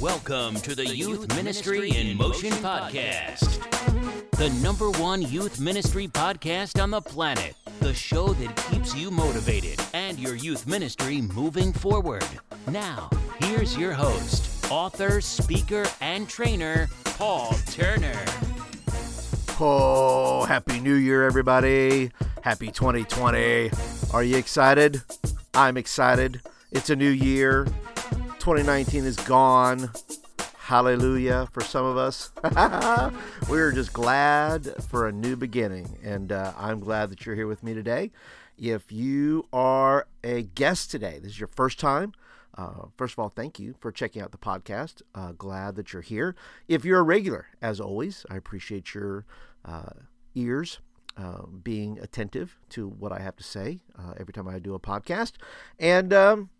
Welcome to the Youth Ministry in Motion podcast, the number one youth ministry podcast on the planet. The show that keeps you motivated and your youth ministry moving forward. Now, here's your host, author, speaker, and trainer, Paul Turner. Oh, happy new year, everybody. Happy 2020. Are you excited? I'm excited. It's a new year. 2019 is gone. Hallelujah for some of us. We're just glad for a new beginning, and uh, I'm glad that you're here with me today. If you are a guest today, this is your first time. Uh, first of all, thank you for checking out the podcast. Uh, glad that you're here. If you're a regular, as always, I appreciate your uh, ears uh, being attentive to what I have to say uh, every time I do a podcast. And um,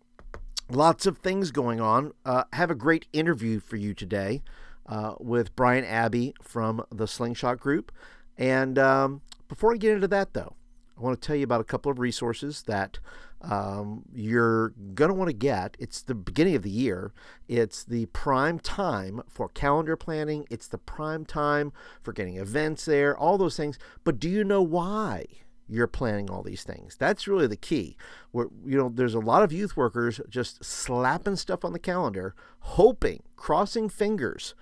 lots of things going on. Uh, have a great interview for you today uh, with Brian Aaby from the Slingshot Group. And um, before I get into that, though, I want to tell you about a couple of resources that um, you're going to want to get. It's the beginning of the year. It's the prime time for calendar planning. It's the prime time for getting events there, all those things. But do you know why? You're planning all these things. That's really the key. Where you know, there's a lot of youth workers just slapping stuff on the calendar, hoping, crossing fingers,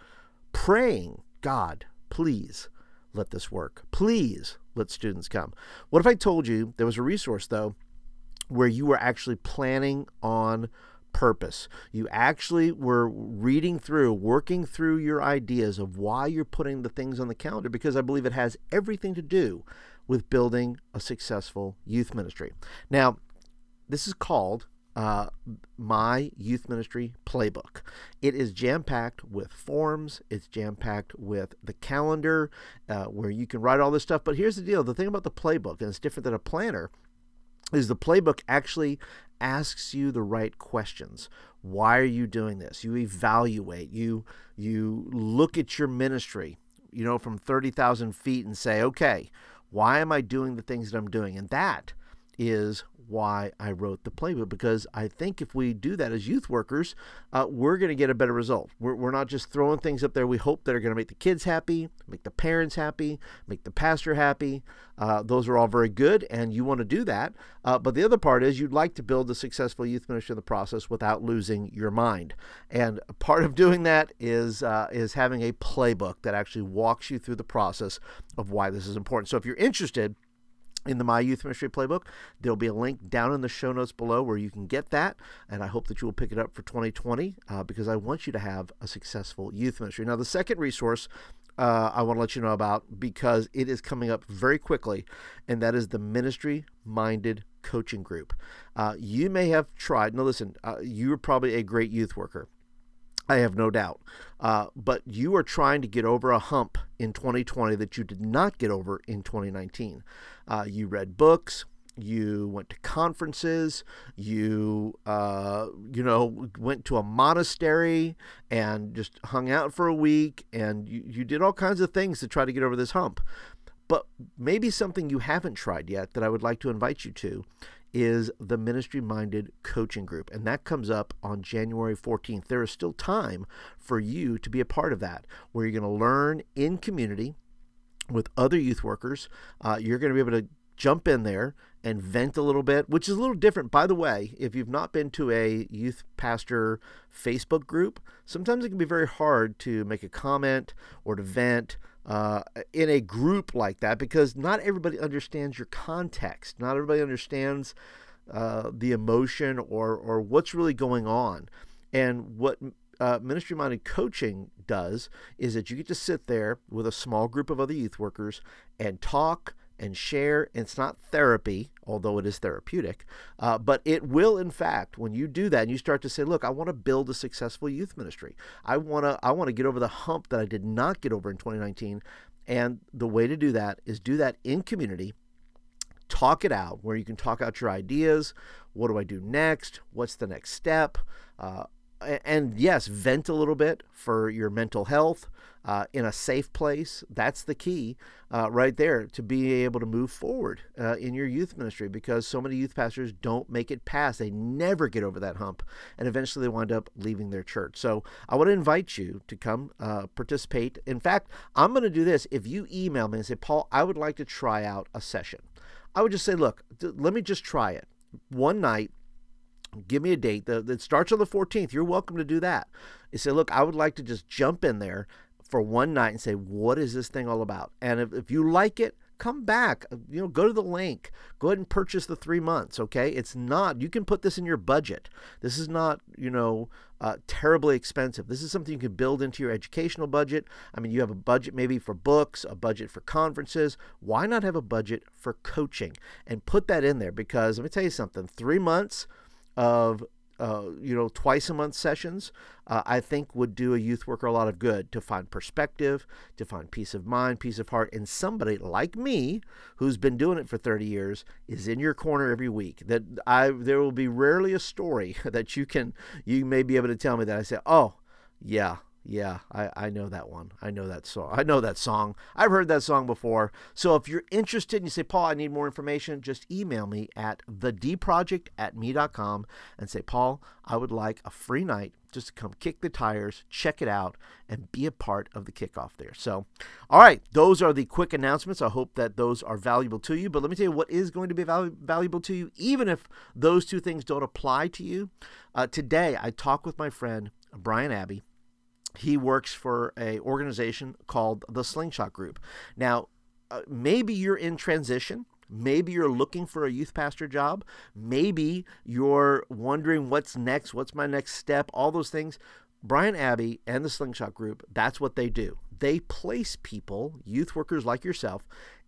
praying, God, please let this work. Please let students come. What if I told you there was a resource though where you were actually planning on purpose. You actually were reading through, working through your ideas of why you're putting the things on the calendar because I believe it has everything to do with building a successful youth ministry. Now, this is called uh, my youth ministry playbook. It is jam packed with forms, it's jam packed with the calendar uh, where you can write all this stuff. But here's the deal the thing about the playbook, and it's different than a planner, is the playbook actually asks you the right questions. Why are you doing this? You evaluate, you, you look at your ministry, you know, from 30,000 feet and say, okay, why am I doing the things that I'm doing? And that is why I wrote the playbook because I think if we do that as youth workers, uh, we're going to get a better result. We're, we're not just throwing things up there we hope that are going to make the kids happy, make the parents happy, make the pastor happy. Uh, those are all very good, and you want to do that. Uh, but the other part is you'd like to build a successful youth ministry in the process without losing your mind. And part of doing that is uh, is having a playbook that actually walks you through the process of why this is important. So if you're interested, in the My Youth Ministry Playbook. There'll be a link down in the show notes below where you can get that. And I hope that you will pick it up for 2020 uh, because I want you to have a successful youth ministry. Now, the second resource uh, I want to let you know about because it is coming up very quickly, and that is the Ministry Minded Coaching Group. Uh, you may have tried, now listen, uh, you're probably a great youth worker. I have no doubt. Uh, but you are trying to get over a hump in 2020 that you did not get over in 2019. Uh, you read books, you went to conferences, you uh, you know went to a monastery and just hung out for a week, and you, you did all kinds of things to try to get over this hump. But maybe something you haven't tried yet that I would like to invite you to is the Ministry Minded Coaching Group, and that comes up on January 14th. There is still time for you to be a part of that, where you're going to learn in community with other youth workers. Uh, you're going to be able to jump in there and vent a little bit, which is a little different. By the way, if you've not been to a youth pastor Facebook group, sometimes it can be very hard to make a comment or to vent uh, in a group like that because not everybody understands your context. Not everybody understands uh, the emotion or, or what's really going on. And what uh, ministry minded coaching does is that you get to sit there with a small group of other youth workers and talk and share. It's not therapy, although it is therapeutic, uh, but it will, in fact, when you do that and you start to say, "Look, I want to build a successful youth ministry. I want to, I want to get over the hump that I did not get over in 2019." And the way to do that is do that in community. Talk it out, where you can talk out your ideas. What do I do next? What's the next step? Uh, and yes, vent a little bit for your mental health uh, in a safe place. That's the key uh, right there to be able to move forward uh, in your youth ministry because so many youth pastors don't make it past. They never get over that hump and eventually they wind up leaving their church. So I want to invite you to come uh, participate. In fact, I'm going to do this. If you email me and say, Paul, I would like to try out a session, I would just say, look, let me just try it one night give me a date that starts on the 14th you're welcome to do that. You say look i would like to just jump in there for one night and say what is this thing all about? And if, if you like it come back you know go to the link go ahead and purchase the three months okay? It's not you can put this in your budget. This is not you know uh, terribly expensive. This is something you can build into your educational budget. I mean you have a budget maybe for books a budget for conferences. Why not have a budget for coaching and put that in there? Because let me tell you something three months of uh, you know twice a month sessions uh, i think would do a youth worker a lot of good to find perspective to find peace of mind peace of heart. And somebody like me who's been doing it for 30 years is in your corner every week. That i there will be rarely a story that you can you may be able to tell me that. I say oh yeah yeah, I, I know that one. I know that song. I know that song. I've heard that song before. So if you're interested and you say, Paul, I need more information, just email me at thedproject at me.com and say, Paul, I would like a free night just to come kick the tires, check it out, and be a part of the kickoff there. So, all right, those are the quick announcements. I hope that those are valuable to you. But let me tell you what is going to be val- valuable to you, even if those two things don't apply to you. Uh, today, I talked with my friend Brian Aaby he works for a organization called the Slingshot Group. Now, uh, maybe you're in transition. Maybe you're looking for a youth pastor job. Maybe you're wondering what's next, what's my next step, all those things. Brian Aaby and the Slingshot Group, that's what they do. They place people, youth workers like yourself,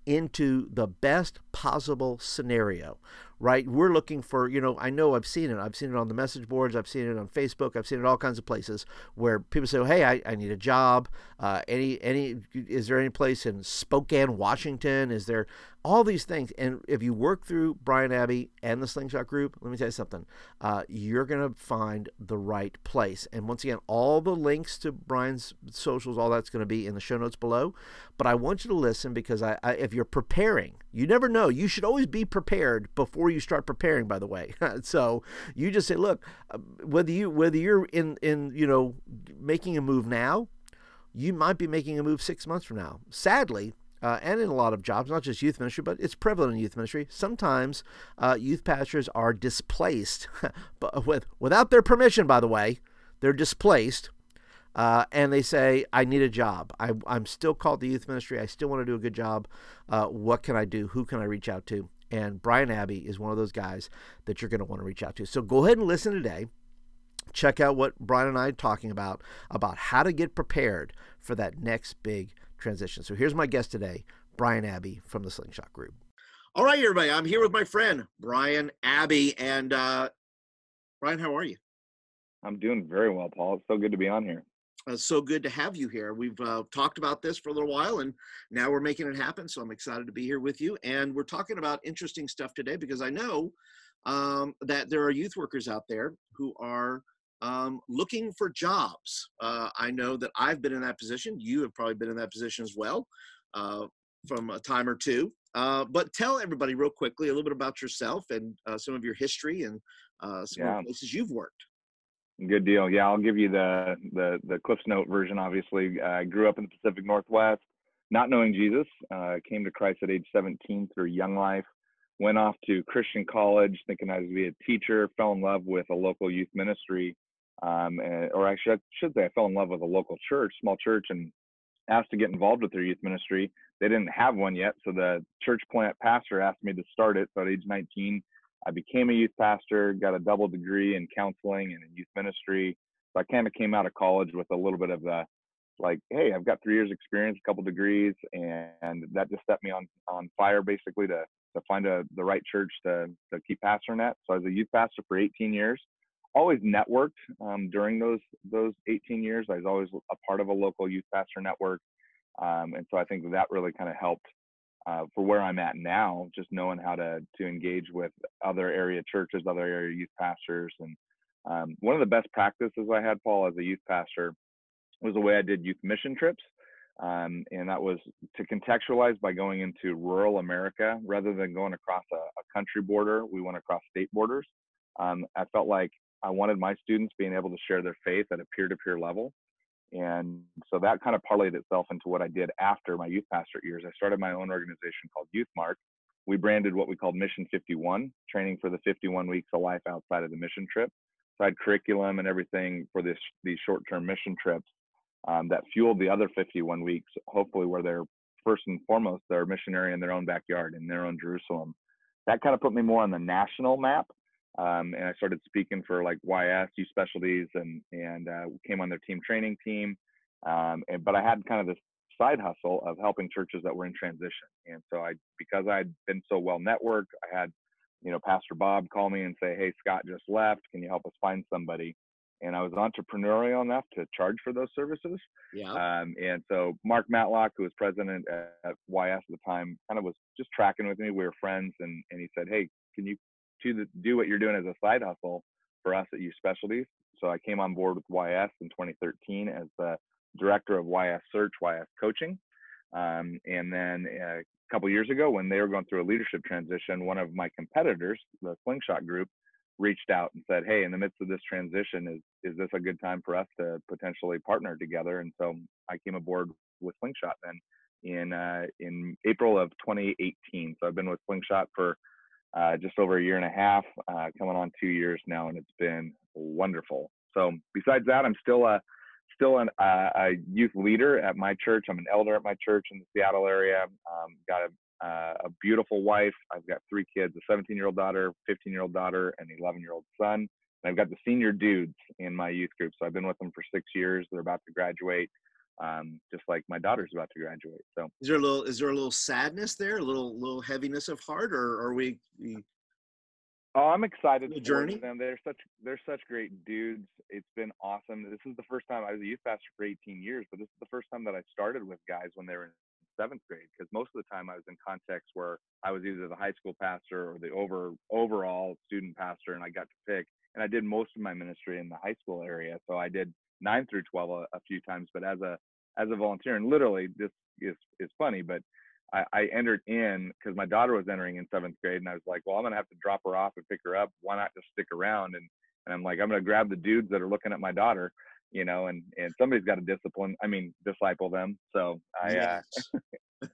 into the best possible scenario right? We're looking for, you know, I know I've seen it. I've seen it on the message boards. I've seen it on Facebook. I've seen it all kinds of places where people say, "Hey, I, I need a job. Uh, any any is there any place in Spokane, Washington? Is there all these things?" And if you work through Brian Aaby and the Slingshot Group, let me tell you something. Uh, you're gonna find the right place. And once again, all the links to Brian's socials, all that's going to be in the show notes below. But I want you to listen because I, I if you're preparing, you never know. You should always be prepared before you start preparing by the way so you just say look uh, whether you whether you're in in you know making a move now you might be making a move six months from now sadly uh, and in a lot of jobs, not just youth ministry, but it's prevalent in youth ministry. Sometimes uh, youth pastors are displaced, but with without their permission, by the way, they're displaced, uh, and they say, "I need a job. I, am still called to youth ministry. I still want to do a good job. Uh, what can I do? Who can I reach out to?" And Brian Aaby is one of those guys that you're going to want to reach out to. So go ahead and listen today. Check out what Brian and I are talking about, about how to get prepared for that next big transition. So here's my guest today, Brian Aaby from the Slingshot Group. All right, everybody. I'm here with my friend, Brian Aaby. And uh, Brian, how are you? I'm doing very well, Paul. It's so good to be on here. Uh, so good to have you here. We've uh, talked about this for a little while, and now we're making it happen. So I'm excited to be here with you. And we're talking about interesting stuff today because I know um, that there are youth workers out there who are um, looking for jobs. Uh, I know that I've been in that position. You have probably been in that position as well uh, from a time or two. Uh, but tell everybody real quickly a little bit about yourself and uh, some of your history and some yeah. of the places you've worked. Good deal. Yeah, I'll give you the the the Cliff's Note version. Obviously, I grew up in the Pacific Northwest, not knowing Jesus. Uh, came to Christ at age 17 through Young Life. Went off to Christian college, thinking I was to be a teacher. Fell in love with a local youth ministry, um, and, or actually, I should say, I fell in love with a local church, small church, and asked to get involved with their youth ministry. They didn't have one yet, so the church plant pastor asked me to start it. So at age 19, I became a youth pastor, got a double degree in counseling and in youth ministry. So I kind of came out of college with a little bit of the like, hey, I've got three years experience, a couple degrees, and that just set me on on fire basically to to find a the right church to to keep pastoring at. So I was a youth pastor for 18 years. Always networked um, during those those 18 years. I was always a part of a local youth pastor network, um, and so I think that really kind of helped uh, for where I'm at now, just knowing how to to engage with other area churches, other area youth pastors, and Um, one of the best practices I had, Paul, as a youth pastor, was the way I did youth mission trips. Um, and that was to contextualize by going into rural America rather than going across a, a country border. We went across state borders. Um, I felt like I wanted my students being able to share their faith at a peer to peer level. And so that kind of parlayed itself into what I did after my youth pastor years. I started my own organization called Youth Mark. We branded what we called Mission 51, training for the 51 weeks of life outside of the mission trip. So I had curriculum and everything for this these short term mission trips um, that fueled the other 51 weeks, hopefully where they're first and foremost, they're missionary in their own backyard, in their own Jerusalem. That kind of put me more on the national map. Um, and I started speaking for like YS, Youth Specialties, and and uh, came on their team training team. Um, and, but I had kind of this side hustle of helping churches that were in transition. And so I, because I'd been so well networked, I had, you know, Pastor Bob call me and say, "Hey, Scott just left. Can you help us find somebody?" and I was entrepreneurial enough to charge for those services. Yeah. Um, and so Mark Matlock, who was president at, at YS at the time, kind of was just tracking with me. We were friends, and and he said, "Hey, can you do the, do what you're doing as a side hustle for us at Youth Specialties?" So I came on board with YS in 2013 as the director of YS Search, YS Coaching, um, and then uh, a couple years ago, when they were going through a leadership transition, one of my competitors, the Slingshot Group reached out and said, "Hey, in the midst of this transition, is is this a good time for us to potentially partner together?" And so I came aboard with Slingshot then in uh, in April of 2018. So I've been with Slingshot for uh, just over a year and a half, uh, coming on two years now, and it's been wonderful. So besides that, I'm still a still an, uh, a youth leader at my church. I'm an elder at my church in the Seattle area. Um, got a uh, a beautiful wife. I've got three kids: a 17-year-old daughter, 15-year-old daughter, and 11-year-old son. And I've got the senior dudes in my youth group, so I've been with them for six years. They're about to graduate, um, just like my daughter's about to graduate. So, is there a little is there a little sadness there, a little little heaviness of heart, or are we? we Oh, I'm excited the journey. them. They're such they're such great dudes. It's been awesome. This is the first time I was a youth pastor for 18 years, but this is the first time that I started with guys when they were in seventh grade because most of the time I was in contexts where I was either the high school pastor or the over overall student pastor, and I got to pick. And I did most of my ministry in the high school area, so I did nine through twelve a, a few times. But as a as a volunteer, and literally this is is funny, but I, I entered in because my daughter was entering in seventh grade, and I was like, well, I'm gonna have to drop her off and pick her up. Why not just stick around? And and I'm like, I'm gonna grab the dudes that are looking at my daughter you know, and and somebody's got to discipline. I mean, disciple them. So I uh,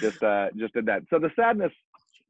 just uh, just did that. So the sadness,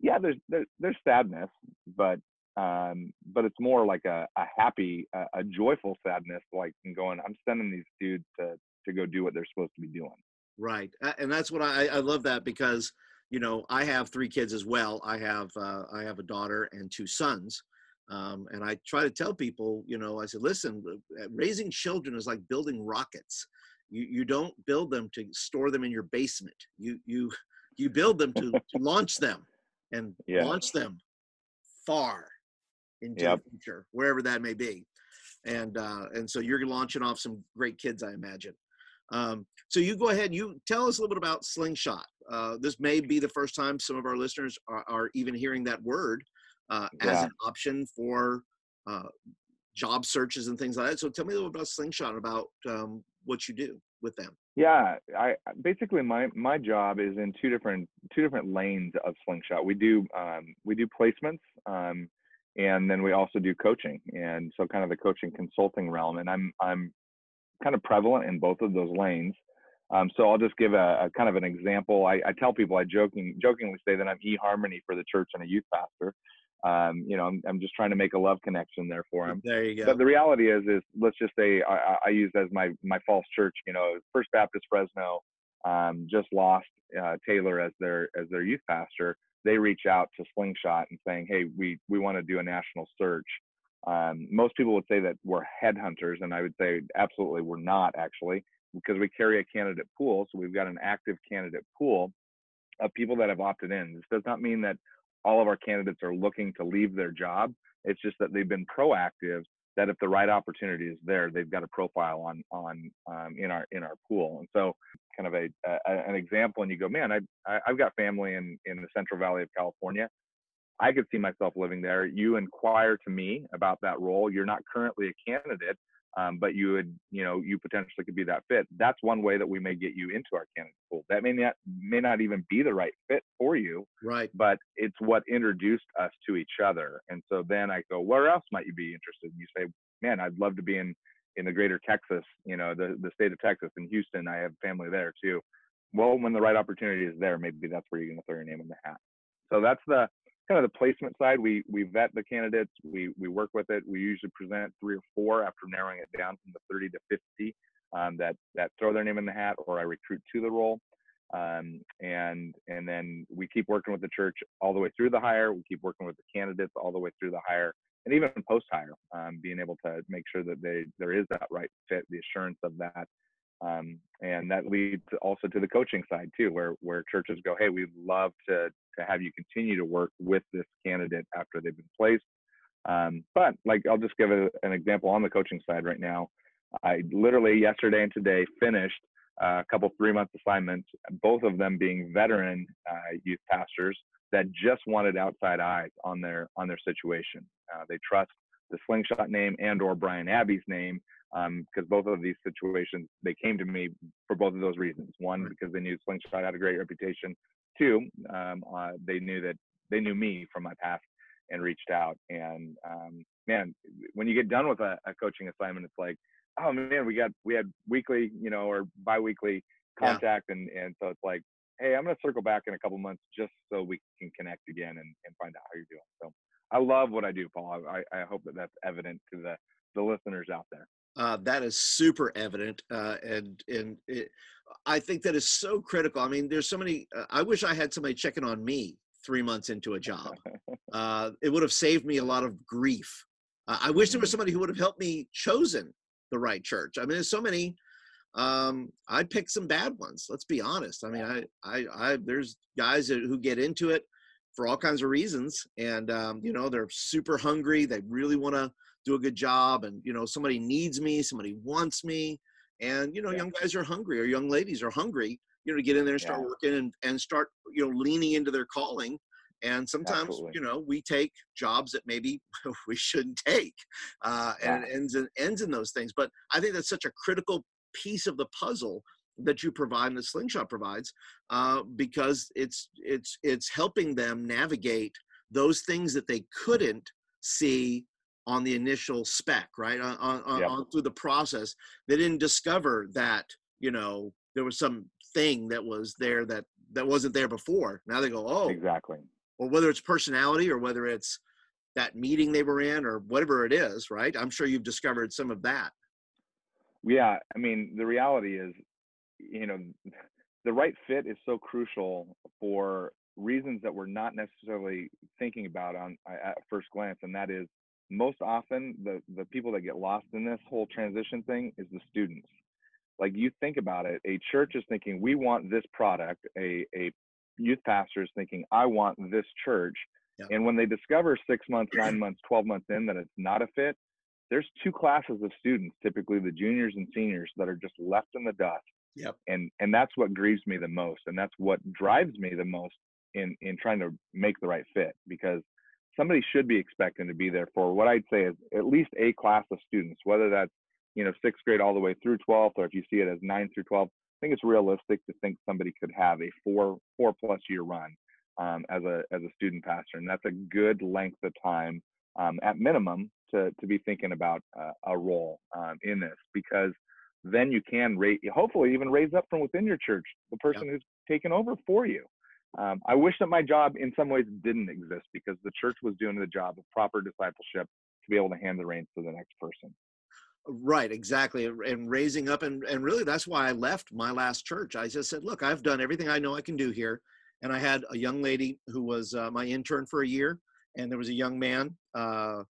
yeah, there's there's, there's sadness, but um, but it's more like a, a happy, a, a joyful sadness, like going, I'm sending these dudes to to go do what they're supposed to be doing. Right, and that's what I I love that because you know I have three kids as well. I have uh, I have a daughter and two sons, um, and I try to tell people, you know, I said, listen, uh, raising children is like building rockets. You, you don't build them to store them in your basement. You, you, you build them to, to launch them and yeah. launch them far into yep. the future, wherever that may be. And, uh, and so you're launching off some great kids, I imagine. Um, so you go ahead, you tell us a little bit about Slingshot. Uh, this may be the first time some of our listeners are, are even hearing that word uh, yeah. as an option for uh, job searches and things like that. So tell me a little about Slingshot about um, what you do with them. Yeah, I basically my my job is in two different two different lanes of Slingshot. We do um, we do placements, um, and then we also do coaching, and so kind of the coaching consulting realm. And I'm I'm kind of prevalent in both of those lanes. Um, so I'll just give a, a, kind of an example. I, I, tell people I joking jokingly say that I'm eHarmony for the church and a youth pastor um, you know, I'm, I'm just trying to make a love connection there for him. There you go. But the reality is, is let's just say I, I use as my my false church. You know, First Baptist Fresno um, just lost uh, Taylor as their as their youth pastor. They reach out to Slingshot and saying, hey, we we want to do a national search. Um, most people would say that we're headhunters, and I would say absolutely we're not actually because we carry a candidate pool. So we've got an active candidate pool of people that have opted in. This does not mean that all of our candidates are looking to leave their job. It's just that they've been proactive. That if the right opportunity is there, they've got a profile on on um, in our in our pool. And so, kind of a, a an example, and you go, man, I, I have got family in in the Central Valley of California. I could see myself living there. You inquire to me about that role. You're not currently a candidate, um, but you would, you know, you potentially could be that fit. That's one way that we may get you into our candidate pool. That may not may not even be the right fit for you, right? But it's what introduced us to each other. And so then I go, where else might you be interested? And you say, man, I'd love to be in in the greater Texas, you know, the the state of Texas in Houston. I have family there too. Well, when the right opportunity is there, maybe that's where you're going to throw your name in the hat. So that's the kind of the placement side, we we vet the candidates, we we work with it. We usually present three or four after narrowing it down from the 30 to 50 um, that that throw their name in the hat, or I recruit to the role. Um, and and then we keep working with the church all the way through the hire. We keep working with the candidates all the way through the hire, and even post hire, um, being able to make sure that they there is that right fit, the assurance of that, um, and that leads also to the coaching side too, where where churches go, hey, we'd love to to have you continue to work with this candidate after they've been placed. Um, but like I'll just give a, an example on the coaching side right now. I literally yesterday and today finished a couple three month assignments, both of them being veteran uh, youth pastors that just wanted outside eyes on their on their situation. Uh, they trust the slingshot name and or Brian Aaby's name because um, both of these situations they came to me for both of those reasons. One because they knew slingshot had a great reputation. Two, um, uh, they knew that they knew me from my past and reached out. And um, man, when you get done with a, a, coaching assignment, it's like, oh man, we got we had weekly, you know, or biweekly contact, yeah. and and so it's like, hey, I'm gonna circle back in a couple months just so we can connect again and, and find out how you're doing. So I love what I do, Paul. I, I hope that that's evident to the the listeners out there. Uh, that is super evident, uh, and and it, I think that is so critical. I mean, there's so many. Uh, I wish I had somebody checking on me three months into a job. Uh, it would have saved me a lot of grief. Uh, I wish there was mm-hmm. somebody who would have helped me chosen the right church. I mean, there's so many. Um, I picked some bad ones. Let's be honest. I mean, I, I, I there's guys who get into it for all kinds of reasons, and um, you know, they're super hungry. They really want to do a good job, and you know, somebody needs me, somebody wants me, and you know, yeah. young guys are hungry or young ladies are hungry you know to get in there and start yeah. working and, and start you know leaning into their calling and sometimes Absolutely. you know we take jobs that maybe we shouldn't take uh, and it ends in, ends in those things but i think that's such a critical piece of the puzzle that you provide and the slingshot provides uh, because it's it's it's helping them navigate those things that they couldn't see on the initial spec right on, on, yep. on through the process they didn't discover that you know there was some thing that was there that that wasn't there before. Now they go, oh, exactly. Or whether it's personality or whether it's that meeting they were in or whatever it is, right? I'm sure you've discovered some of that. Yeah, I mean, the reality is, you know, the right fit is so crucial for reasons that we're not necessarily thinking about on at first glance, and that is most often the the people that get lost in this whole transition thing is the students like you think about it a church is thinking we want this product a, a youth pastor is thinking i want this church yeah. and when they discover six months nine months 12 months in that it's not a fit there's two classes of students typically the juniors and seniors that are just left in the dust yep. and and that's what grieves me the most and that's what drives me the most in in trying to make the right fit because somebody should be expecting to be there for what i'd say is at least a class of students whether that's you know sixth grade all the way through 12th or if you see it as 9 through 12 i think it's realistic to think somebody could have a four four plus year run um, as a as a student pastor and that's a good length of time um, at minimum to to be thinking about uh, a role um, in this because then you can rate hopefully even raise up from within your church the person yeah. who's taken over for you um, I wish that my job in some ways didn't exist because the church was doing the job of proper discipleship to be able to hand the reins to the next person. Right, exactly. And raising up and and really that's why I left my last church. I just said, look, I've done everything I know I can do here. And I had a young lady who was uh, my intern for a year, and there was a young man uh,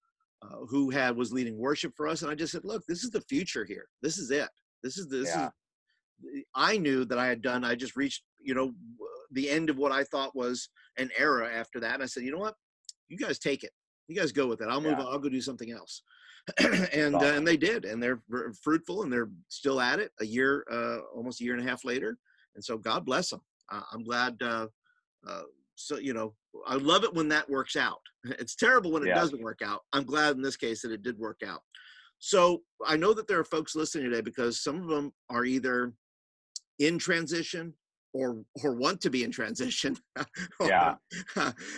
uh, who had was leading worship for us. And I just said, look, this is the future here. This is it. This is this yeah. is. I knew that I had done. I just reached, you know, the end of what I thought was an era after that. And I said, you know what, you guys take it. You guys go with it. I'll move. Yeah. On. I'll go do something else. and uh, and they did, and they're fruitful, and they're still at it a year, uh, almost a year and a half later. And so God bless them. Uh, I'm glad. Uh, uh, so you know, I love it when that works out. It's terrible when it Yeah. doesn't work out. I'm glad in this case that it did work out. So I know that there are folks listening today because some of them are either in transition or or want to be in transition. Yeah.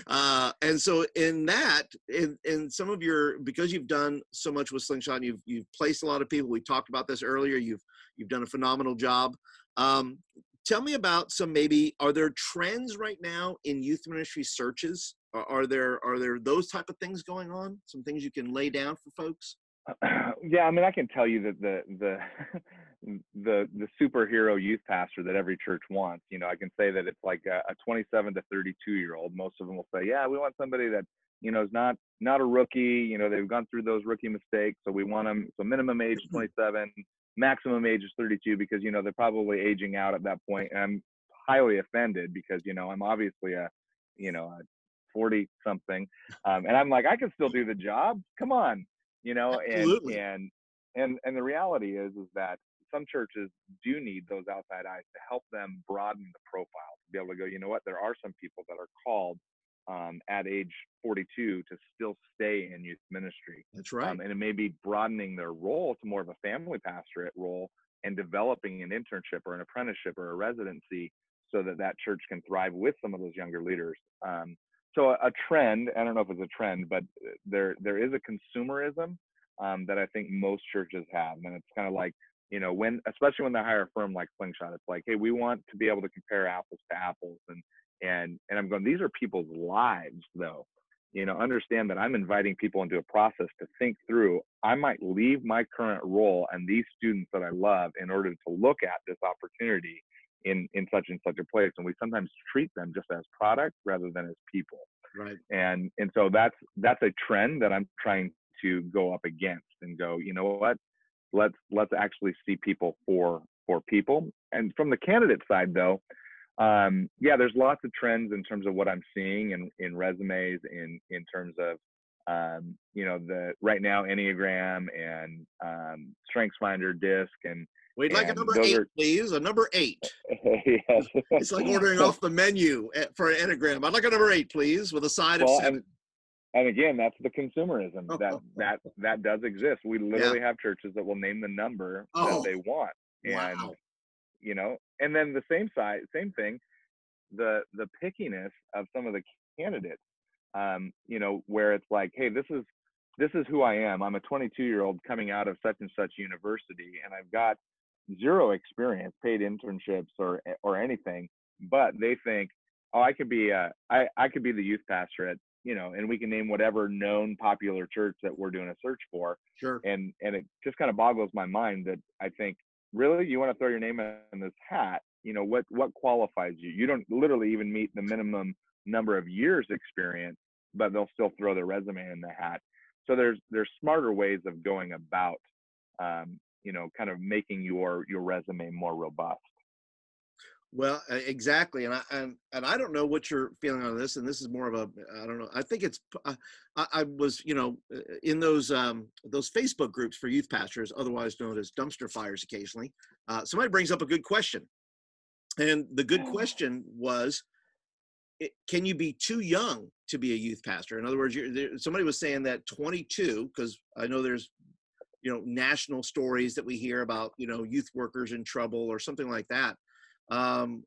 uh, and so in that, in in some of your because you've done so much with Slingshot, and you've you've placed a lot of people. We talked about this earlier. You've you've done a phenomenal job. Um, tell me about some maybe are there trends right now in youth ministry searches? Are, are there are there those type of things going on? Some things you can lay down for folks. yeah, I mean, I can tell you that the the the the superhero youth pastor that every church wants. You know, I can say that it's like a, a 27 to 32 year old. Most of them will say, "Yeah, we want somebody that you know is not not a rookie. You know, they've gone through those rookie mistakes, so we want them. So minimum age is 27, maximum age is 32 because you know they're probably aging out at that point. And I'm highly offended because you know I'm obviously a you know a 40 something, um, and I'm like I can still do the job. Come on, you know, Absolutely. and and and and the reality is is that some churches do need those outside eyes to help them broaden the profile to be able to go you know what there are some people that are called um, at age 42 to still stay in youth ministry That's right. um, and it may be broadening their role to more of a family pastorate role and developing an internship or an apprenticeship or a residency so that that church can thrive with some of those younger leaders um, so a, a trend i don't know if it's a trend but uh, there there is a consumerism um, that i think most churches have and it's kind of like you know when especially when they hire a firm like slingshot it's like hey we want to be able to compare apples to apples and and and i'm going these are people's lives though. You know understand that i'm inviting people into a process to think through i might leave my current role and these students that i love in order to look at this opportunity in in such and such a place and we sometimes treat them just as product rather than as people. Right. and and so that's that's a trend that i'm trying to go up against and go you know what let's let's actually see people for for people and from the candidate side though um yeah there's lots of trends in terms of what i'm seeing in in resumes in in terms of um you know the right now enneagram and um strengths finder disc and We'd like a number eight, are- please. A number eight. yes. It's like ordering off the menu at- for an enneagram. I'd like a number eight, please, with a side well, of seven. And, again, that's the consumerism that that that does exist. We literally have churches that will name the number Oh, that they want, and wow. you know, and then the same side, same thing, the the pickiness of some of the candidates, um, you know, where it's like, hey, this is this is who I am. I'm a 22 year old coming out of such and such university, and I've got zero experience, paid internships or or anything, but they think, oh, I could be a, I I could be the youth pastor at you know, and we can name whatever known popular church that we're doing a search for, Sure. and and it just kind of boggles my mind that I think really? You want to throw your name in this hat? You know what what qualifies you? You don't literally even meet the minimum number of years experience but they'll still throw their resume in the hat. So there's there's smarter ways of going about um, you know kind of making your your resume more robust Well, uh, exactly, and I and, and I don't know what you're feeling on this, and this is more of a I don't know. I think it's I, I was you know uh, in those um, those Facebook groups for youth pastors, otherwise known as dumpster fires. Occasionally, uh, somebody brings up a good question, and the good question was, it, can you be too young to be a youth pastor? In other words, you're, there, somebody was saying that 22, because I know there's you know national stories that we hear about you know youth workers in trouble or something like that um,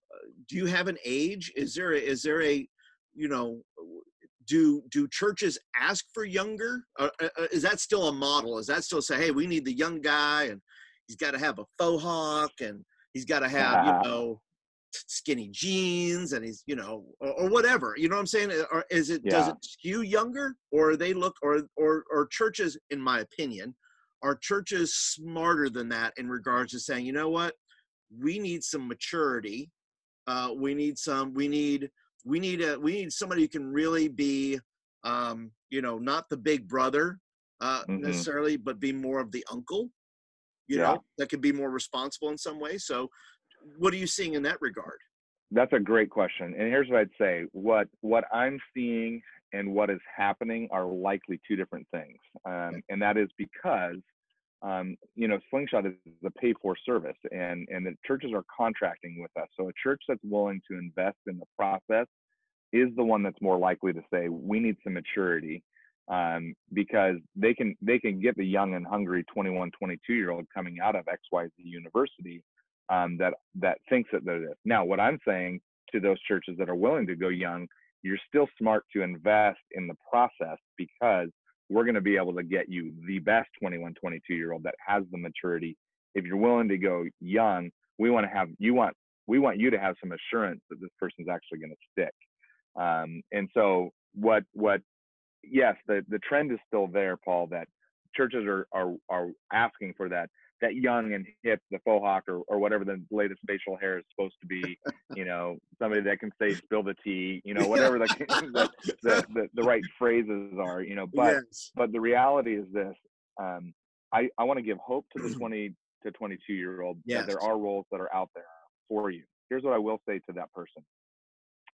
do you have an age? Is there a, is there a you know do do churches ask for younger? Uh, uh, is that still a model? Is that still say hey we need the young guy and he's got to have a faux hawk and he's got to have you know skinny jeans and he's you know or, or whatever you know what i'm saying? Or is it does it skew younger or they look or or or churches in my opinion are churches smarter than that in regards to saying you know what we need some maturity uh, we need some we need we need a we need somebody who can really be um, you know not the big brother uh, Mhm. necessarily but be more of the uncle you Yeah. know that could be more responsible in some way so what are you seeing in that regard That's a great question. And here's what I'd say. What what I'm seeing and what is happening are likely two different things. Um, and that is because um, you know, Slingshot is a pay for service and and the churches are contracting with us. So a church that's willing to invest in the process is the one that's more likely to say we need some maturity um, because they can they can get the young and hungry 21 22 year old coming out of xyz university um, that that thinks that they're this now what i'm saying to those churches that are willing to go young you're still smart to invest in the process because we're going to be able to get you the best 21 22 year old that has the maturity. If you're willing to go young we want to have you want we want you to have some assurance that this person's actually going to stick. Um, and so what what yes the the trend is still there paul that churches are are are asking for that that young and hip, the faux hawk or, or whatever the latest facial hair is supposed to be, you know, somebody that can say spill the tea, you know, whatever the, the, the, the, the, right phrases are, you know, but, yes. but the reality is this, um, I, I want to give hope to the 20 to 22 year old yes. that there are roles that are out there for you. Here's what I will say to that person.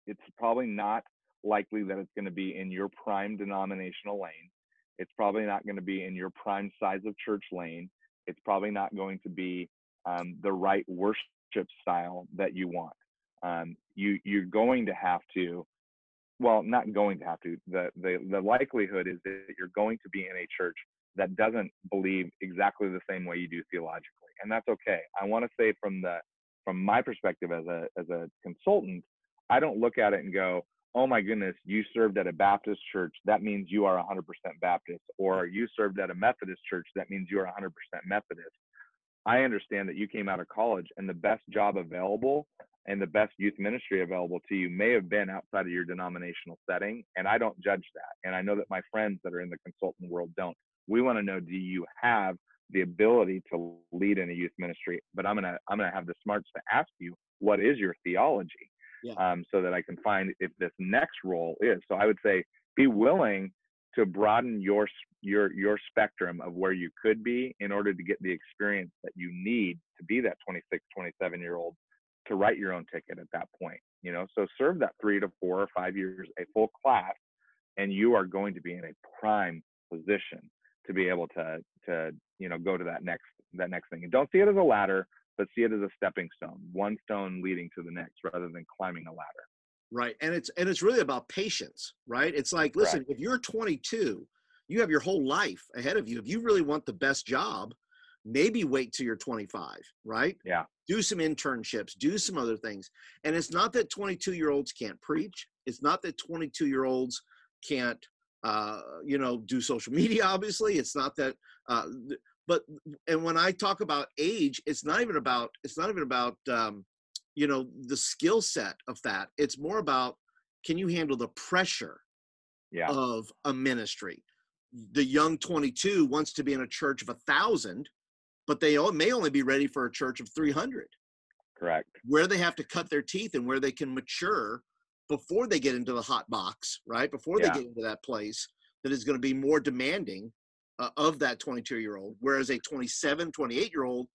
It's probably not likely that it's going to be in your prime denominational lane. It's probably not going to be in your prime size of church lane it's probably not going to be um, the right worship style that you want. Um, you you're going to have to, well, not going to have to. The the the likelihood is that you're going to be in a church that doesn't believe exactly the same way you do theologically, and that's okay. I want to say from the from my perspective as a as a consultant, I don't look at it and go, oh my goodness, you served at a Baptist church, that means you are 100% Baptist, or you served at a Methodist church, that means you are 100% Methodist. I understand that you came out of college and the best job available and the best youth ministry available to you may have been outside of your denominational setting. And I don't judge that. And I know that my friends that are in the consultant world don't. We want to know do you have the ability to lead in a youth ministry? But I'm gonna I'm gonna have the smarts to ask you, what is your theology? Yeah. um, so that I can find if this next role is. So I would say be willing to broaden your your your spectrum of where you could be in order to get the experience that you need to be that 26 27 year old to write your own ticket at that point you know so serve that three to four or five years a full class and you are going to be in a prime position to be able to to you know go to that next that next thing and don't see it as a ladder but see it as a stepping stone, one stone leading to the next rather than climbing a ladder. Right. And it's and it's really about patience, right? It's like, listen, if you're 22, you have your whole life ahead of you. If you really want the best job, maybe wait till you're 25, right? Yeah. Do some internships, do some other things. And it's not that 22 year olds can't preach. It's not that 22 year olds can't uh, you know, do social media. Obviously, it's not that uh, but and when i talk about age it's not even about it's not even about um, you know the skill set of that. It's more about can you handle the pressure yeah. of a ministry? The young 22 wants to be in a church of a thousand but they may only be ready for a church of 300 correct. Where they have to cut their teeth and where they can mature before they get into the hot box right? Before yeah. they get into that place that is going to be more demanding uh, of that 22 year old whereas a 27 28 year old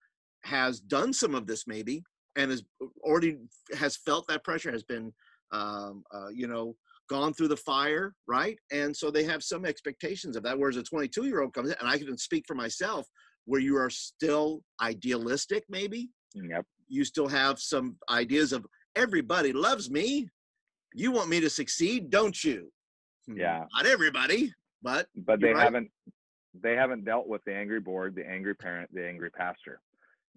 has done some of this maybe and has already has felt that pressure has been um, uh, you know gone through the fire right and so they have some expectations of that whereas a 22 year old comes in and i can speak for myself where you are still idealistic maybe yep. you still have some ideas of everybody loves me you want me to succeed don't you hmm, yeah not everybody but but they right. haven't they haven't dealt with the angry board, the angry parent, the angry pastor.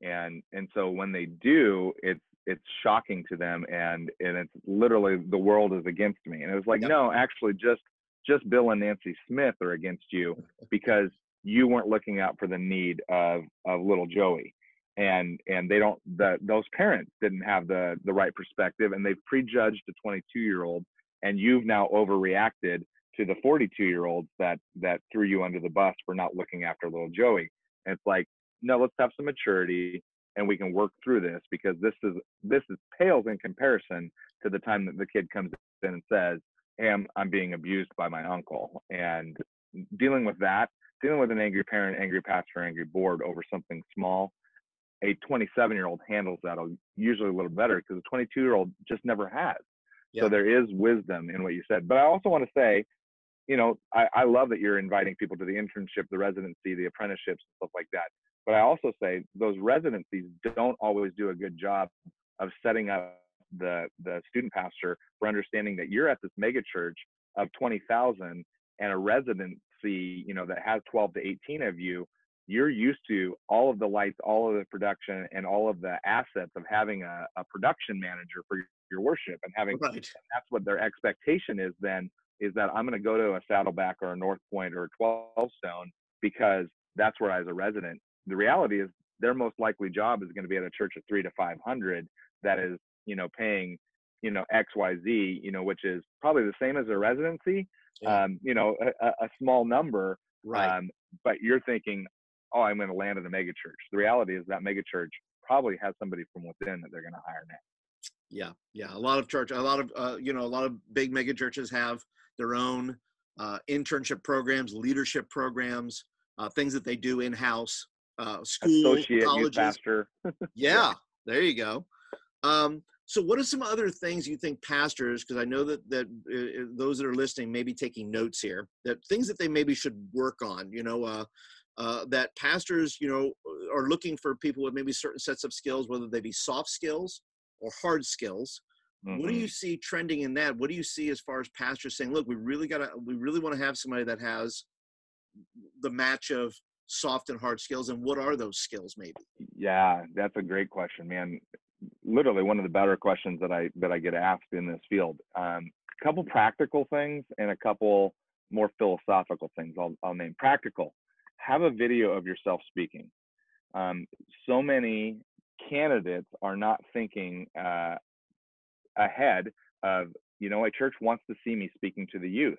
And and so when they do, it's it's shocking to them and and it's literally the world is against me. And it was like, yep. no, actually just just Bill and Nancy Smith are against you because you weren't looking out for the need of of little Joey. And and they don't the those parents didn't have the the right perspective and they've prejudged a 22 year old and you've now overreacted to the 42 year olds that that threw you under the bus for not looking after little Joey. And it's like, no, let's have some maturity and we can work through this because this is this is pales in comparison to the time that the kid comes in and says, Hey, I'm I'm being abused by my uncle. And dealing with that, dealing with an angry parent, angry pastor, angry board over something small, a 27 year old handles that a usually a little better because a 22 year old just never has. Yeah. So there is wisdom in what you said. But I also want to say you know, I, I love that you're inviting people to the internship, the residency, the apprenticeships, stuff like that. But I also say those residencies don't always do a good job of setting up the the student pastor for understanding that you're at this mega church of 20,000 and a residency, you know, that has 12 to 18 of you, you're used to all of the lights, all of the production, and all of the assets of having a, a production manager for your worship and having Right. and that's what their expectation is then is that I'm going to go to a Saddleback or a North Point or a 12 Stone because that's where I was a resident. The reality is their most likely job is going to be at a church of three to 500 that is, you know, paying, you know, X, Y, Z, you know, which is probably the same as a residency, Yeah. um, you know, a, a small number. Right. Um, but you're thinking, oh, I'm going to land at a mega church. The reality is that mega church probably has somebody from within that they're going to hire next. Yeah, yeah. A lot of church, a lot of uh, you know, a lot of big mega churches have their own uh, internship programs, leadership programs, uh, things that they do in house. Uh, schools, Associate colleges. pastor. Yeah, there you go. Um, so, what are some other things you think pastors? Because I know that that uh, uh, those that are listening may be taking notes here. That things that they maybe should work on. You know, uh, uh, that pastors, you know, are looking for people with maybe certain sets of skills, whether they be soft skills or hard skills. What do Mhm. you see trending in that? What do you see as far as pastors saying, "Look, we really got to, we really want to have somebody that has the match of soft and hard skills, and what are those skills, maybe?" Yeah, that's a great question, man. Literally one of the better questions that I that I get asked in this field. Um, a couple practical things and a couple more philosophical things. I'll I'll name practical. Have a video of yourself speaking. Um, so many candidates are not thinking uh, ahead of you know a church wants to see me speaking to the youth.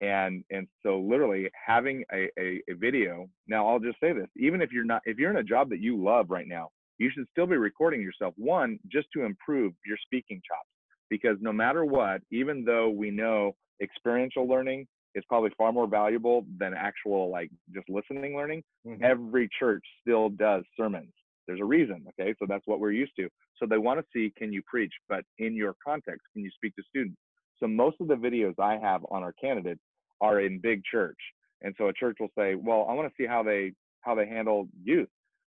And and so literally having a, a, a video now i'll just say this even if you're not if you're in a job that you love right now you should still be recording yourself one just to improve your speaking chops because no matter what even though we know experiential learning is probably far more valuable than actual like just listening learning mm-hmm. every church still does sermons there's a reason okay? So that's what we're used to. So they want to see can you preach? But in your context can you speak to students? So most of the videos i have on our candidates are in big church. And so a church will say well i want to see how they how they handle youth.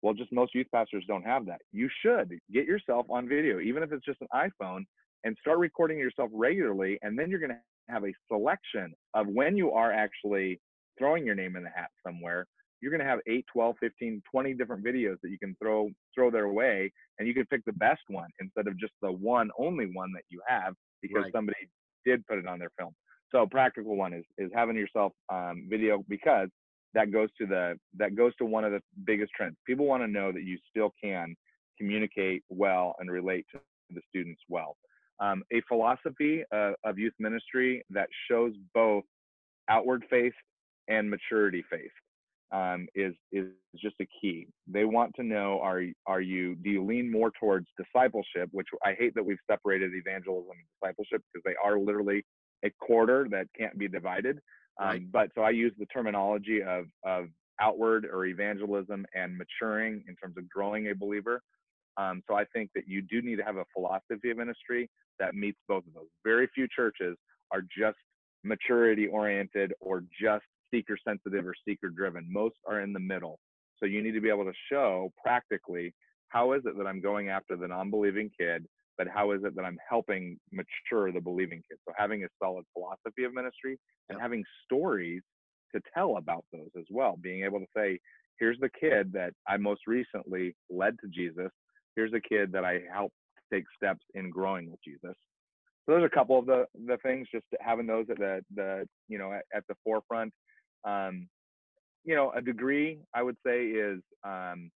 Well just most youth pastors don't have that. You should get yourself on video even if it's just an iphone and start recording yourself regularly and then you're going to have a selection of when you are actually throwing your name in the hat somewhere you're going to have 8 12 15 20 different videos that you can throw throw their way and you can pick the best one instead of just the one only one that you have because Right. somebody did put it on their film. So practical one is is having yourself um, video because that goes to the that goes to one of the biggest trends. People want to know that you still can communicate well and relate to the students well. Um, a philosophy uh, of youth ministry that shows both outward faith and maturity faith um, is is just a key. They want to know are are you do you lean more towards discipleship, which I hate that we've separated evangelism and discipleship because they are literally a quarter that can't be divided. Um, Right. But so I use the terminology of of outward or evangelism and maturing in terms of growing a believer. Um, so I think that you do need to have a philosophy of ministry that meets both of those. Very few churches are just maturity oriented or just seeker sensitive or seeker driven. Most are in the middle. So you need to be able to show practically how is it that I'm going after the non believing kid, but how is it that I'm helping mature the believing kid? So having a solid philosophy of ministry and having stories to tell about those as well. Being able to say, here's the kid that I most recently led to Jesus. Here's a kid that I helped take steps in growing with Jesus. So there's a couple of the the things, just having those at the the you know at, at the forefront. Um, you know, a degree I would say is um,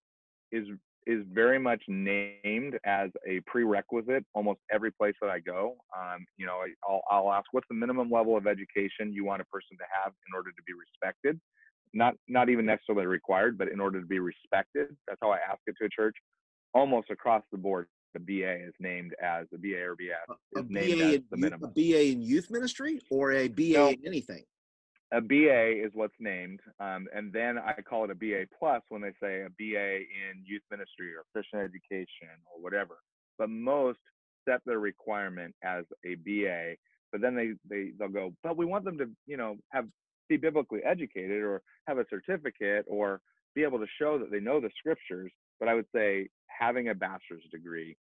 is is very much named as a prerequisite almost every place that I go. Um, you know, I'll, I'll ask what's the minimum level of education you want a person to have in order to be respected. Not not even necessarily required, but in order to be respected. That's how I ask it to a church. Almost across the board, the BA is named as the BA or BS A is BA, in, the youth- a. BA in youth ministry or a BA No. in anything? A BA is what's named, um, and then I call it a BA plus when they say a BA in youth ministry or Christian education or whatever. But most set their requirement as a BA, but then they they they'll go, but we want them to you know have be biblically educated or have a certificate or be able to show that they know the scriptures. But I would say having a bachelor's degree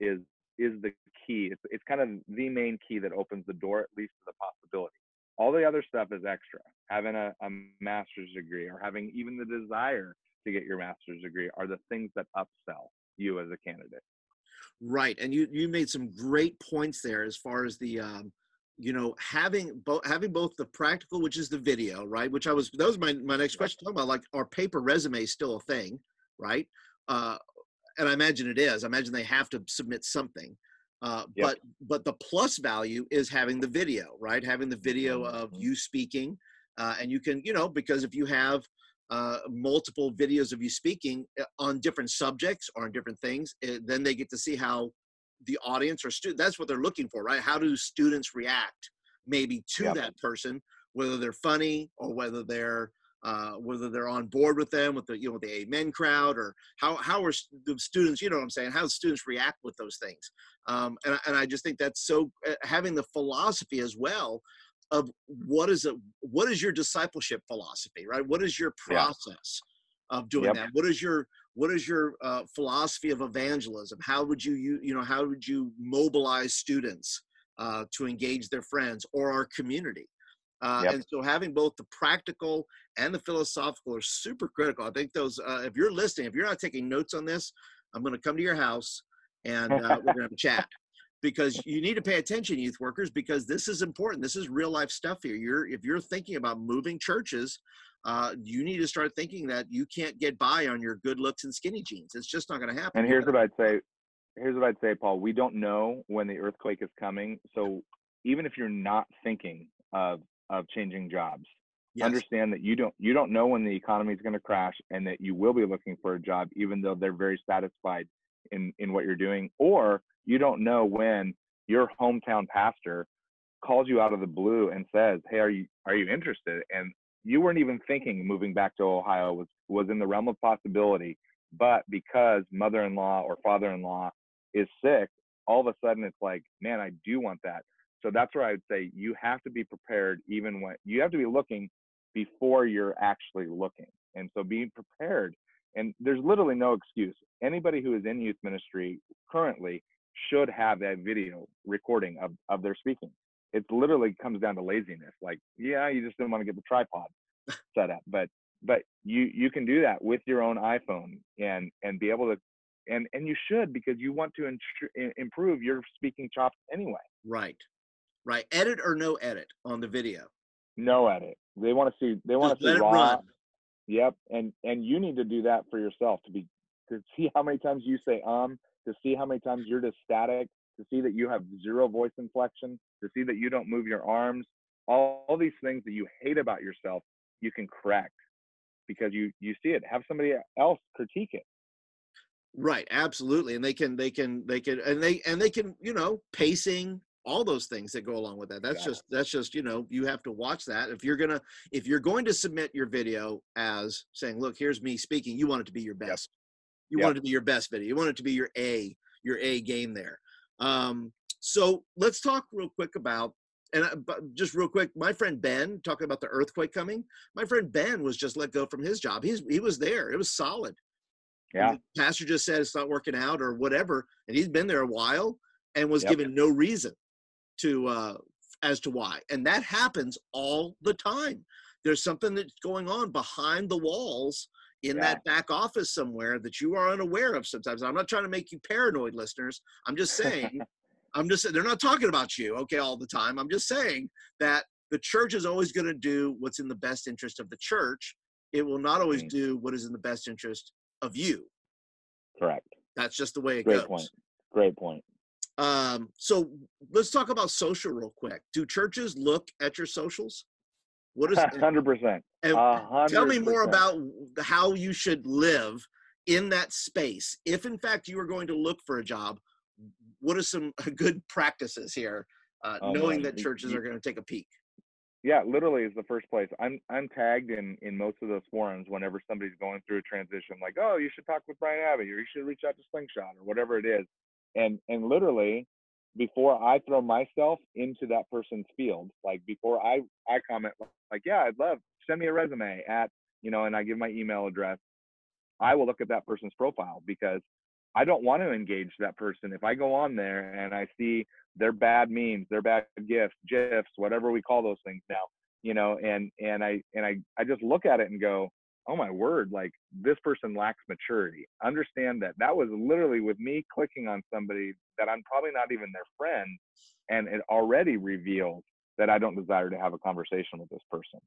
is is the key. It's it's kind of the main key that opens the door, at least to the possibility. All the other stuff is extra. Having a, a master's degree or having even the desire to get your master's degree are the things that upsell you as a candidate. Right, and you you made some great points there as far as the um, you know having both having both the practical, which is the video, right? Which I was that was my my next question talking about like our paper resume still a thing, right? Uh, and I imagine it is. I imagine they have to submit something. Uh, yep. But but the plus value is having the video, right? Having the video mm-hmm. of you speaking, uh, and you can you know because if you have uh, multiple videos of you speaking uh, on different subjects or on different things, it, eh, then they get to see how the audience or student that's what they're looking for, right? How do students react maybe to yep. that person, whether they're funny or whether they're uh, whether they're on board with them with the you know the amen crowd or how how are the students you know what i'm saying how do students react with those things. Um, and, and i just think that's so uh, having the philosophy as well of what is it what is your discipleship philosophy right? What is your process yeah. of doing yep. that? What is your what is your uh, philosophy of evangelism? How would you, you you know how would you mobilize students uh, to engage their friends or our community uh, yep. and so having both the practical and the philosophical are super critical. I think those uh, if you're listening if you're not taking notes on this i'm going to come to your house and uh, we're going to have a chat. Because you need to pay attention youth workers because this is important. This is real life stuff here. You're if you're thinking about moving churches uh, you need to start thinking that you can't get by on your good looks and skinny jeans. It's just not going to happen. And here's what i'd say here's what i'd say paul. We don't know when the earthquake is coming. So even if you're not thinking of of changing jobs yes. understand that you don't you don't know when the economy is going to crash and that you will be looking for a job even though they're very satisfied in in what you're doing or you don't know when your hometown pastor calls you out of the blue and says, "Hey, are you are you interested?" And you weren't even thinking moving back to Ohio was was in the realm of possibility, but because mother-in-law or father-in-law is sick, all of a sudden it's like, "Man, I do want that." So that's where I would say you have to be prepared even when you have to be looking before you're actually looking. And so being prepared and there's literally no excuse. Anybody who is in youth ministry currently should have that video recording of, of their speaking. It literally comes down to laziness. Like, yeah, you just didn't want to get the tripod set up, but but you you can do that with your own iPhone and and be able to and and you should because you want to improve your speaking chops anyway. Right, right. Edit or no edit on the video. No edit. They want to see. They want to see raw. Run. Yep, and and you need to do that for yourself to be to see how many times you say um to see how many times you're just static, to see that you have zero voice inflection, to see that you don't move your arms, all, all these things that you hate about yourself, you can correct because you you see it. Have somebody else critique it. Right, absolutely, and they can they can they can and they and they can you know pacing all those things that go along with that that's just that's just you know you have to watch that if you're gonna if you're going to submit your video as saying look here's me speaking you want it to be your best you yep. want it to be your best video. You want it to be your A, your A game there. Um, so let's talk real quick about and I, just real quick, my friend Ben talking about the earthquake coming. My friend Ben was just let go from his job. He's he was there. It was solid. Yeah. pastor just said it's not working out or whatever, and he's been there a while and was yep. given no reason to uh, as to why. And that happens all the time. There's something that's going on behind the walls in yeah. that back office somewhere that you are unaware of sometimes. I'm not trying to make you paranoid, listeners. I'm just saying, I'm just they're not talking about you, okay, all the time. I'm just saying that the church is always going to do what's in the best interest of the church. It will not always mm-hmm. do what is in the best interest of you. Correct. That's just the way it goes. Great goes. Point. Great point. Um, so let's talk about social real quick. Do churches look at your socials? What is hundred percent? Tell me more about how you should live in that space. If in fact you are going to look for a job, what are some good practices here? Uh, oh, knowing man. that churches are going to take a peek. Yeah, literally is the first place. I'm I'm tagged in in most of those forums whenever somebody's going through a transition, like, oh, you should talk with Brian Aaby, or you should reach out to Slingshot, or whatever it is. And and literally, before I throw myself into that person's field, like before I I comment like, yeah, I'd love send me a resume at you know, and I give my email address, I will look at that person's profile because I don't want to engage that person. If I go on there and I see their bad memes, their bad gifts, gifs, whatever we call those things now, you know, and and I and I I just look at it and go, oh my word, like this person lacks maturity. Understand that that was literally with me clicking on somebody that I'm probably not even their friend, and it already reveals that I don't desire to have a conversation with this person.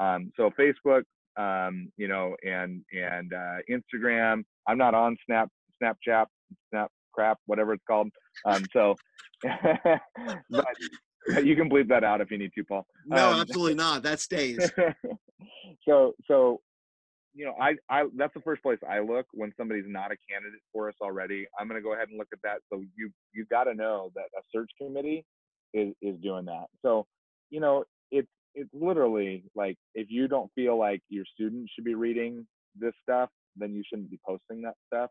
Um, so Facebook, um, you know, and and uh, Instagram. I'm not on Snap, Snapchat, Snap crap, whatever it's called. Um, so, but you can bleep that out if you need to, Paul. No, um, absolutely not. That stays. so, so you know, I, I that's the first place I look when somebody's not a candidate for us already. I'm going to go ahead and look at that. So you you got to know that a search committee is is doing that. So you know, it's it's literally like if you don't feel like your students should be reading this stuff, then you shouldn't be posting that stuff.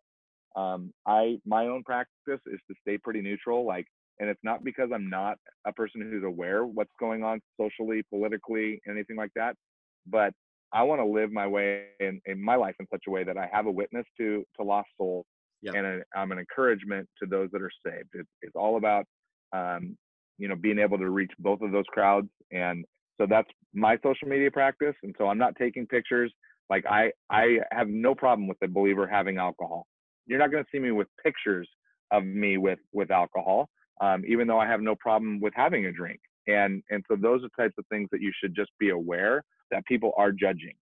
Um, I my own practice is to stay pretty neutral. Like, and it's not because I'm not a person who's aware what's going on socially, politically, anything like that, but I want to live my way in, in my life in such a way that I have a witness to to lost souls, and a, I'm an encouragement to those that are saved. It, it's all about um, you know being able to reach both of those crowds, and so that's my social media practice. And so I'm not taking pictures. Like I I have no problem with a believer having alcohol. You're not going to see me with pictures of me with with alcohol, um, even though I have no problem with having a drink. And and so those are types of things that you should just be aware that people are judging.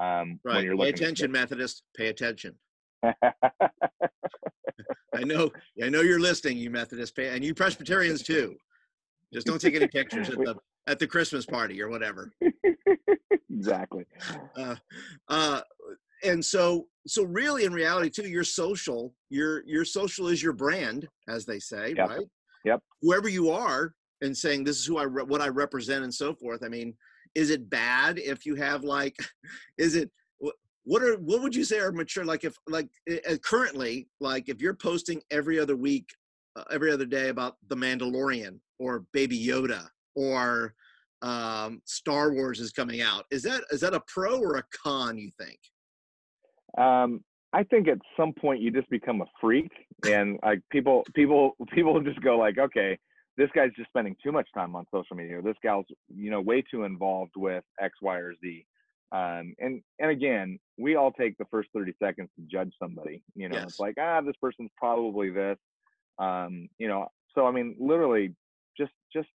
Um, right. When you're pay attention, Methodist. Pay attention. I know. I know you're listening, you Methodists, pay, and you Presbyterians too. Just don't take any pictures at the at the Christmas party or whatever. exactly. Uh, uh, and so, so really, in reality, too, your social, your your social is your brand, as they say, yep. right? Yep. Whoever you are, and saying this is who I re- what I represent and so forth. I mean, is it bad if you have like is it what are what would you say are mature like if like uh, currently like if you're posting every other week uh, every other day about the mandalorian or baby yoda or um, star wars is coming out is that is that a pro or a con you think um, i think at some point you just become a freak and like people people people just go like okay this guy's just spending too much time on social media. This gal's, you know, way too involved with X, Y, or Z. Um, and and again, we all take the first 30 seconds to judge somebody. You know, yes. it's like, ah, this person's probably this. Um, you know, so I mean, literally, just just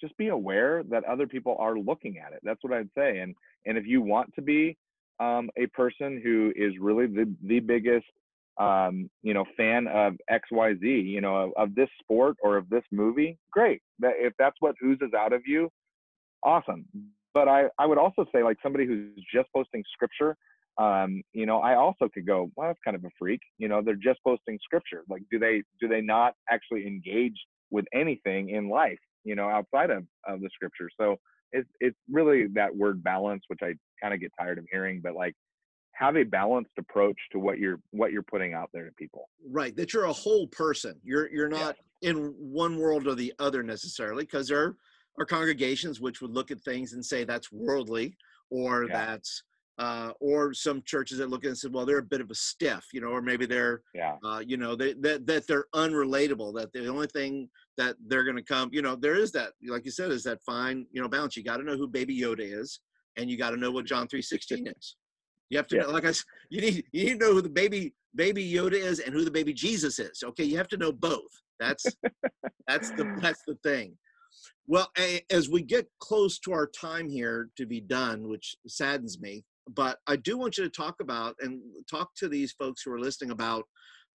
just be aware that other people are looking at it. That's what I'd say. And and if you want to be um, a person who is really the the biggest um, you know, fan of XYZ, you know, of, of, this sport or of this movie, great. If that's what oozes out of you, awesome. But I, I would also say like somebody who's just posting scripture, um, you know, I also could go, well, that's kind of a freak. You know, they're just posting scripture. Like, do they do they not actually engage with anything in life, you know, outside of, of the scripture? So it's it's really that word balance, which I kind of get tired of hearing, but like have a balanced approach to what you're what you're putting out there to people right that you're a whole person you're you're not yeah. in one world or the other necessarily because there are congregations which would look at things and say that's worldly or yeah. that's uh, or some churches that look at and say, well, they're a bit of a stiff, you know, or maybe they're, yeah. uh, you know, they, that that they're unrelatable. That the only thing that they're going to come, you know, there is that, like you said, is that fine, you know, balance. You got to know who Baby Yoda is, and you got to know what John three sixteen is. You have to yeah. know, like I said, you need you need to know who the baby baby Yoda is and who the baby Jesus is. Okay, you have to know both. That's that's the that's the thing. Well, as we get close to our time here to be done, which saddens me, but I do want you to talk about and talk to these folks who are listening about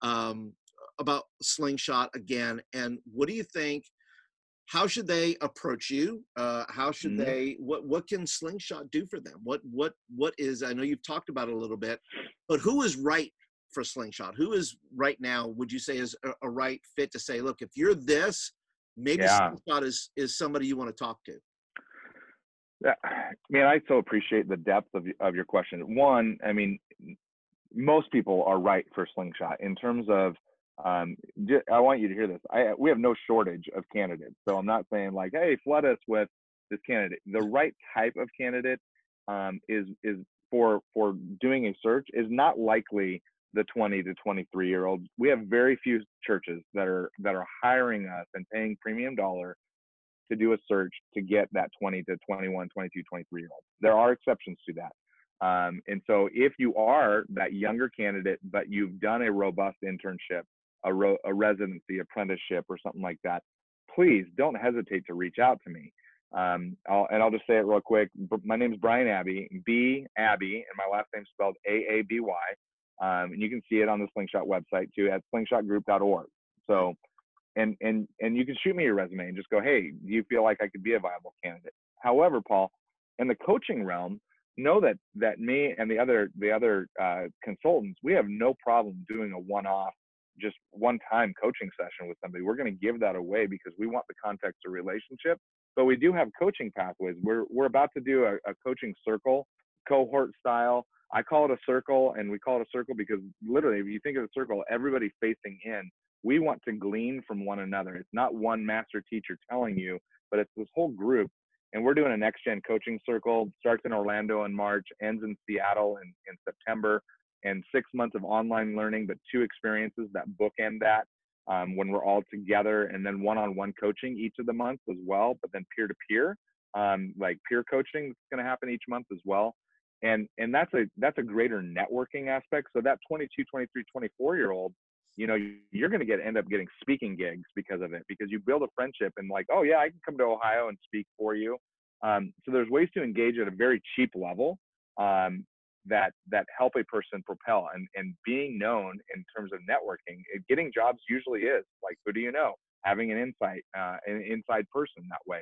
um, about slingshot again. And what do you think how should they approach you uh, how should mm-hmm. they what what can slingshot do for them what what what is i know you've talked about it a little bit but who is right for slingshot who is right now would you say is a, a right fit to say look if you're this maybe yeah. slingshot is is somebody you want to talk to yeah, man, I so appreciate the depth of of your question. One, I mean, most people are right for slingshot in terms of um, I want you to hear this. I, we have no shortage of candidates, so I'm not saying like, hey, flood us with this candidate. The right type of candidate um, is is for for doing a search is not likely the 20 to 23 year old. We have very few churches that are that are hiring us and paying premium dollar to do a search to get that 20 to 21, 22, 23 year old. There are exceptions to that. Um, and so if you are that younger candidate, but you've done a robust internship, a, a residency, apprenticeship, or something like that, please don't hesitate to reach out to me. Um, I'll, and I'll just say it real quick. My name is Brian Aaby, B Abbey, and my last name spelled A A B Y. Um, and you can see it on the Slingshot website too at slingshotgroup.org. So, and and and you can shoot me your resume and just go, hey, do you feel like I could be a viable candidate? However, Paul, in the coaching realm, know that that me and the other the other uh, consultants, we have no problem doing a one-off, just one-time coaching session with somebody. We're going to give that away because we want the context of relationship. But we do have coaching pathways. We're we're about to do a, a coaching circle, cohort style. I call it a circle, and we call it a circle because literally, if you think of a circle, everybody facing in. We want to glean from one another. It's not one master teacher telling you, but it's this whole group and we're doing a next gen coaching circle starts in orlando in march ends in seattle in, in september and six months of online learning but two experiences that bookend that um, when we're all together and then one-on-one coaching each of the months as well but then peer-to-peer um, like peer coaching is going to happen each month as well. And and that's a that's a greater networking aspect. So that 22 23 24 year old you know you're going to get end up getting speaking gigs because of it because you build a friendship and like oh yeah i can come to ohio and speak for you. Um, so there's ways to engage at a very cheap level um, that that help a person propel and and being known in terms of networking it, getting jobs usually is like who do you know having an insight uh, an inside person that way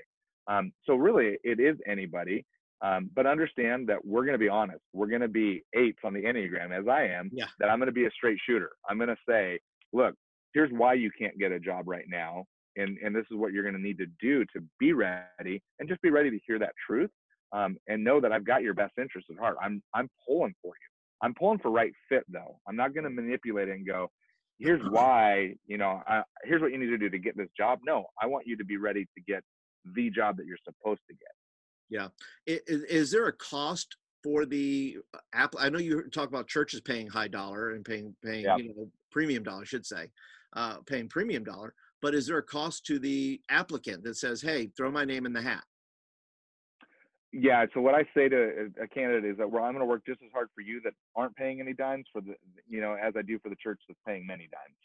um, so really it is anybody um, but understand that we're going to be honest. We're going to be eights on the Enneagram, as I am, yeah. that I'm going to be a straight shooter. I'm going to say, look, here's why you can't get a job right now. And, and this is what you're going to need to do to be ready and just be ready to hear that truth um, and know that I've got your best interest at heart. I'm, I'm pulling for you. I'm pulling for right fit though. I'm not going to manipulate it and go, here's why, you know, I, here's what you need to do to get this job. No, I want you to be ready to get the job that you're supposed to get. Yeah. Is, is there a cost for the uh, app? I know you talk about churches paying high dollar and paying paying yeah. you know premium dollar, I should say, uh, paying premium dollar. But is there a cost to the applicant that says, "Hey, throw my name in the hat"? Yeah. So what I say to a candidate is that well, I'm going to work just as hard for you that aren't paying any dimes for the you know as I do for the church that's paying many dimes.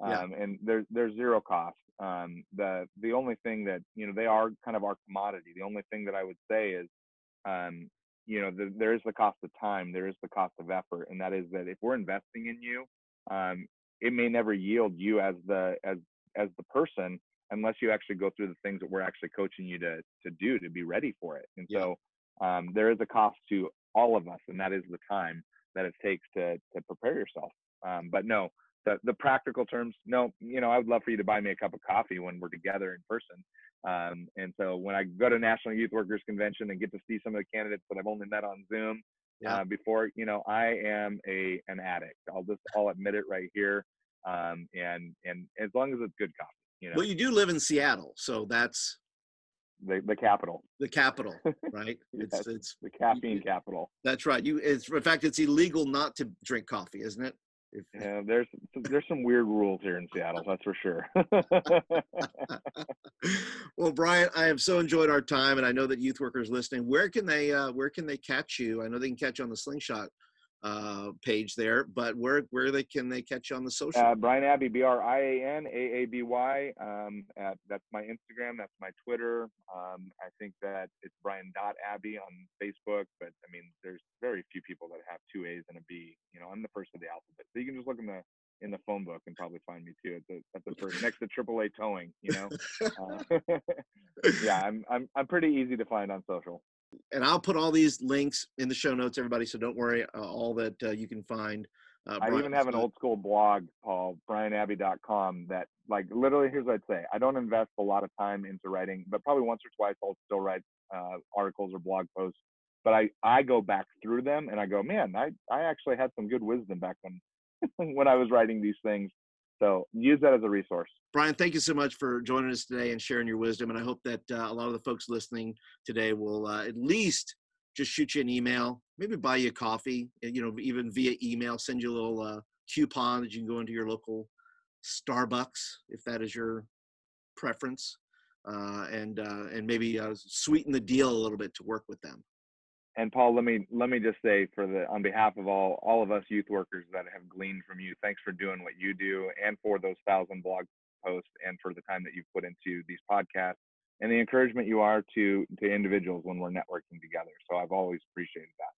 Um, yeah. And there's there's zero cost. Um, the the only thing that you know they are kind of our commodity. The only thing that I would say is, um, you know, the, there is the cost of time, there is the cost of effort, and that is that if we're investing in you, um, it may never yield you as the as as the person unless you actually go through the things that we're actually coaching you to to do to be ready for it. And yeah. so um, there is a cost to all of us, and that is the time that it takes to to prepare yourself. Um, but no, the the practical terms, no, you know, I would love for you to buy me a cup of coffee when we're together in person. Um, and so when I go to National Youth Workers Convention and get to see some of the candidates that I've only met on Zoom yeah. uh, before, you know, I am a an addict. I'll just I'll admit it right here. Um, and and as long as it's good coffee, you know. Well, you do live in Seattle, so that's the the capital. The capital, right? It's yes, it's the caffeine capital. That's right. You, it's in fact, it's illegal not to drink coffee, isn't it? If, yeah, there's there's some weird rules here in Seattle, that's for sure. well, Brian, I have so enjoyed our time, and I know that youth workers listening. Where can they uh, where can they catch you? I know they can catch you on the Slingshot uh, page there, but where where they can they catch you on the social? Uh, Brian Aaby, B R I A N A A B Y. Um, that's my Instagram. That's my Twitter. Um, I think that it's Brian dot Aaby on Facebook, but I mean, there's very few people that have two A's and a B. You know, I'm the first of the alphabet, so you can just look in the in the phone book and probably find me too. At the at the first next to AAA towing. You know, uh, yeah, I'm I'm I'm pretty easy to find on social and I'll put all these links in the show notes, everybody. So don't worry, uh, all that uh, you can find. Uh, I even have an old school blog, Paul, brianaaby.com, that like literally, here's what I'd say. I don't invest a lot of time into writing, but probably once or twice I'll still write uh, articles or blog posts. But I, I go back through them and I go, man, I, I actually had some good wisdom back when, when I was writing these things. So use that as a resource. Brian, thank you so much for joining us today and sharing your wisdom. And I hope that uh, a lot of the folks listening today will uh, at least just shoot you an email, maybe buy you a coffee, you know, even via email, send you a little uh, coupon that you can go into your local Starbucks if that is your preference, uh, and uh, and maybe uh, sweeten the deal a little bit to work with them. And Paul, let me let me just say for the on behalf of all all of us youth workers that have gleaned from you, thanks for doing what you do, and for those thousand blog posts, and for the time that you've put into these podcasts, and the encouragement you are to to individuals when we're networking together. So I've always appreciated that.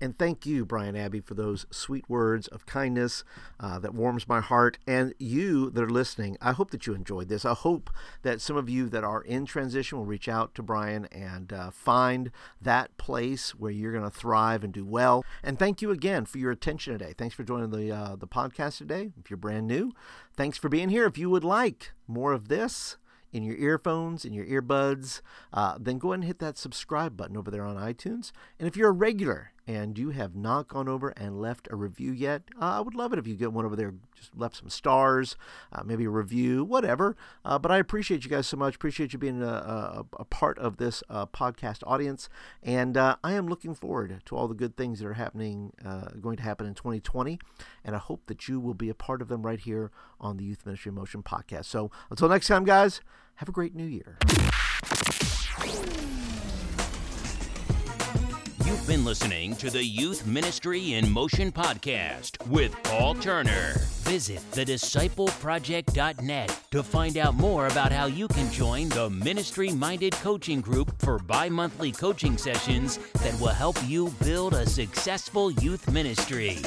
And thank you, Brian Aaby, for those sweet words of kindness uh, that warms my heart. And you that are listening, I hope that you enjoyed this. I hope that some of you that are in transition will reach out to Brian and uh, find that place where you're going to thrive and do well. And thank you again for your attention today. Thanks for joining the uh, the podcast today. If you're brand new, thanks for being here. If you would like more of this, in your earphones, in your earbuds, uh, then go ahead and hit that subscribe button over there on iTunes. And if you're a regular and you have not gone over and left a review yet, uh, I would love it if you get one over there, just left some stars, uh, maybe a review, whatever. Uh, but I appreciate you guys so much. Appreciate you being a, a, a part of this uh, podcast audience. And uh, I am looking forward to all the good things that are happening, uh, going to happen in 2020. And I hope that you will be a part of them right here on the Youth Ministry Motion podcast. So until next time, guys, have a great new year. You've been listening to the Youth Ministry in Motion podcast with Paul Turner. Visit thediscipleproject.net to find out more about how you can join the ministry minded coaching group for bi monthly coaching sessions that will help you build a successful youth ministry.